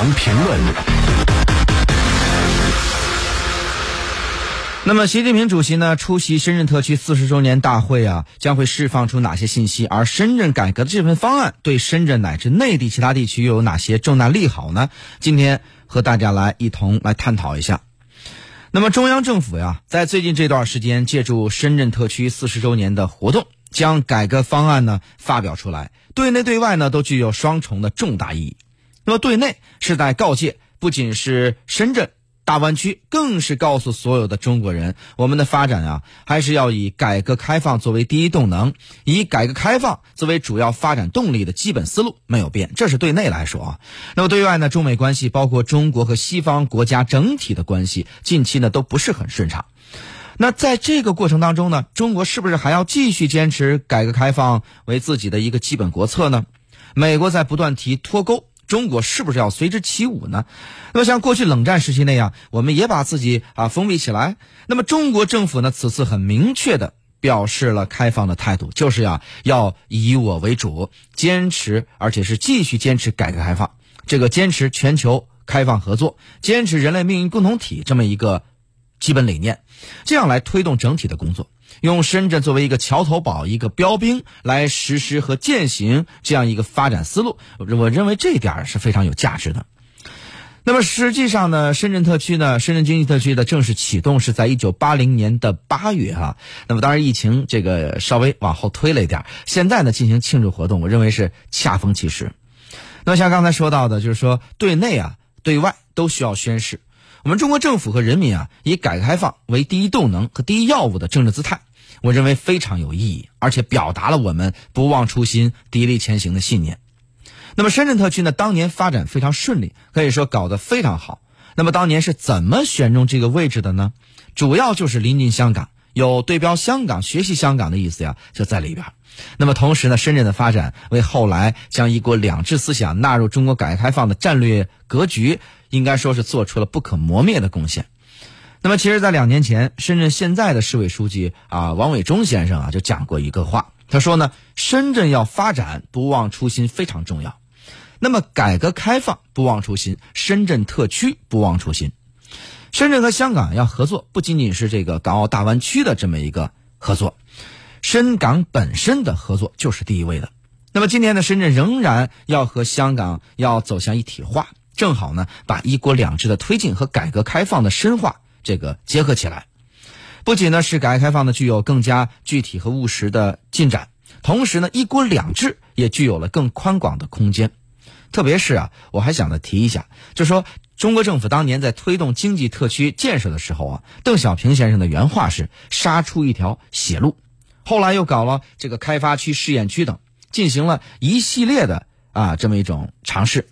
常评论。那么，习近平主席呢出席深圳特区四十周年大会啊，将会释放出哪些信息？而深圳改革的这份方案对深圳乃至内地其他地区又有哪些重大利好呢？今天和大家来一同来探讨一下。那么，中央政府呀，在最近这段时间，借助深圳特区四十周年的活动，将改革方案呢发表出来，对内对外呢都具有双重的重大意义。那么，对内是在告诫，不仅是深圳。大湾区更是告诉所有的中国人，我们的发展啊，还是要以改革开放作为第一动能，以改革开放作为主要发展动力的基本思路没有变。这是对内来说啊。那么对外呢，中美关系，包括中国和西方国家整体的关系，近期呢都不是很顺畅。那在这个过程当中呢，中国是不是还要继续坚持改革开放为自己的一个基本国策呢？美国在不断提脱钩。中国是不是要随之起舞呢？那么像过去冷战时期那样，我们也把自己啊封闭起来。那么中国政府呢，此次很明确的表示了开放的态度，就是呀要以我为主，坚持而且是继续坚持改革开放，这个坚持全球开放合作，坚持人类命运共同体这么一个基本理念，这样来推动整体的工作。用深圳作为一个桥头堡、一个标兵来实施和践行这样一个发展思路，我认为这一点是非常有价值的。那么实际上呢，深圳特区呢，深圳经济特区的正式启动是在一九八零年的八月哈。那么当然疫情这个稍微往后推了一点，现在呢进行庆祝活动，我认为是恰逢其时。那么像刚才说到的，就是说对内啊、对外都需要宣誓。我们中国政府和人民啊，以改革开放为第一动能和第一要务的政治姿态，我认为非常有意义，而且表达了我们不忘初心、砥砺前行的信念。那么深圳特区呢，当年发展非常顺利，可以说搞得非常好。那么当年是怎么选中这个位置的呢？主要就是临近香港，有对标香港、学习香港的意思呀，就在里边。那么同时呢，深圳的发展为后来将一国两制思想纳入中国改革开放的战略格局。应该说是做出了不可磨灭的贡献。那么，其实，在两年前，深圳现在的市委书记啊，王伟忠先生啊，就讲过一个话。他说呢，深圳要发展，不忘初心非常重要。那么，改革开放不忘初心，深圳特区不忘初心。深圳和香港要合作，不仅仅是这个港澳大湾区的这么一个合作，深港本身的合作就是第一位的。那么，今天的深圳仍然要和香港要走向一体化。正好呢，把一国两制的推进和改革开放的深化这个结合起来，不仅呢是改革开放呢具有更加具体和务实的进展，同时呢一国两制也具有了更宽广的空间。特别是啊，我还想呢提一下，就说中国政府当年在推动经济特区建设的时候啊，邓小平先生的原话是“杀出一条血路”，后来又搞了这个开发区、试验区等，进行了一系列的啊这么一种尝试。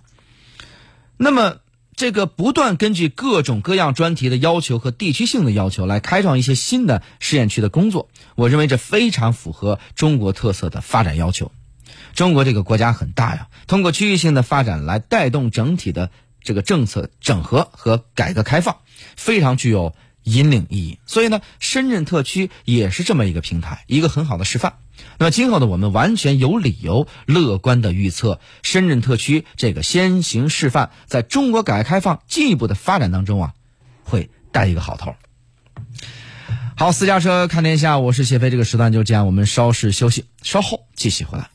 那么，这个不断根据各种各样专题的要求和地区性的要求来开创一些新的试验区的工作，我认为这非常符合中国特色的发展要求。中国这个国家很大呀，通过区域性的发展来带动整体的这个政策整合和改革开放，非常具有引领意义。所以呢，深圳特区也是这么一个平台，一个很好的示范。那么今后呢，我们完全有理由乐观的预测，深圳特区这个先行示范，在中国改革开放进一步的发展当中啊，会带一个好头。好，私家车看天下，我是谢飞，这个时段就这样，我们稍事休息，稍后继续回来。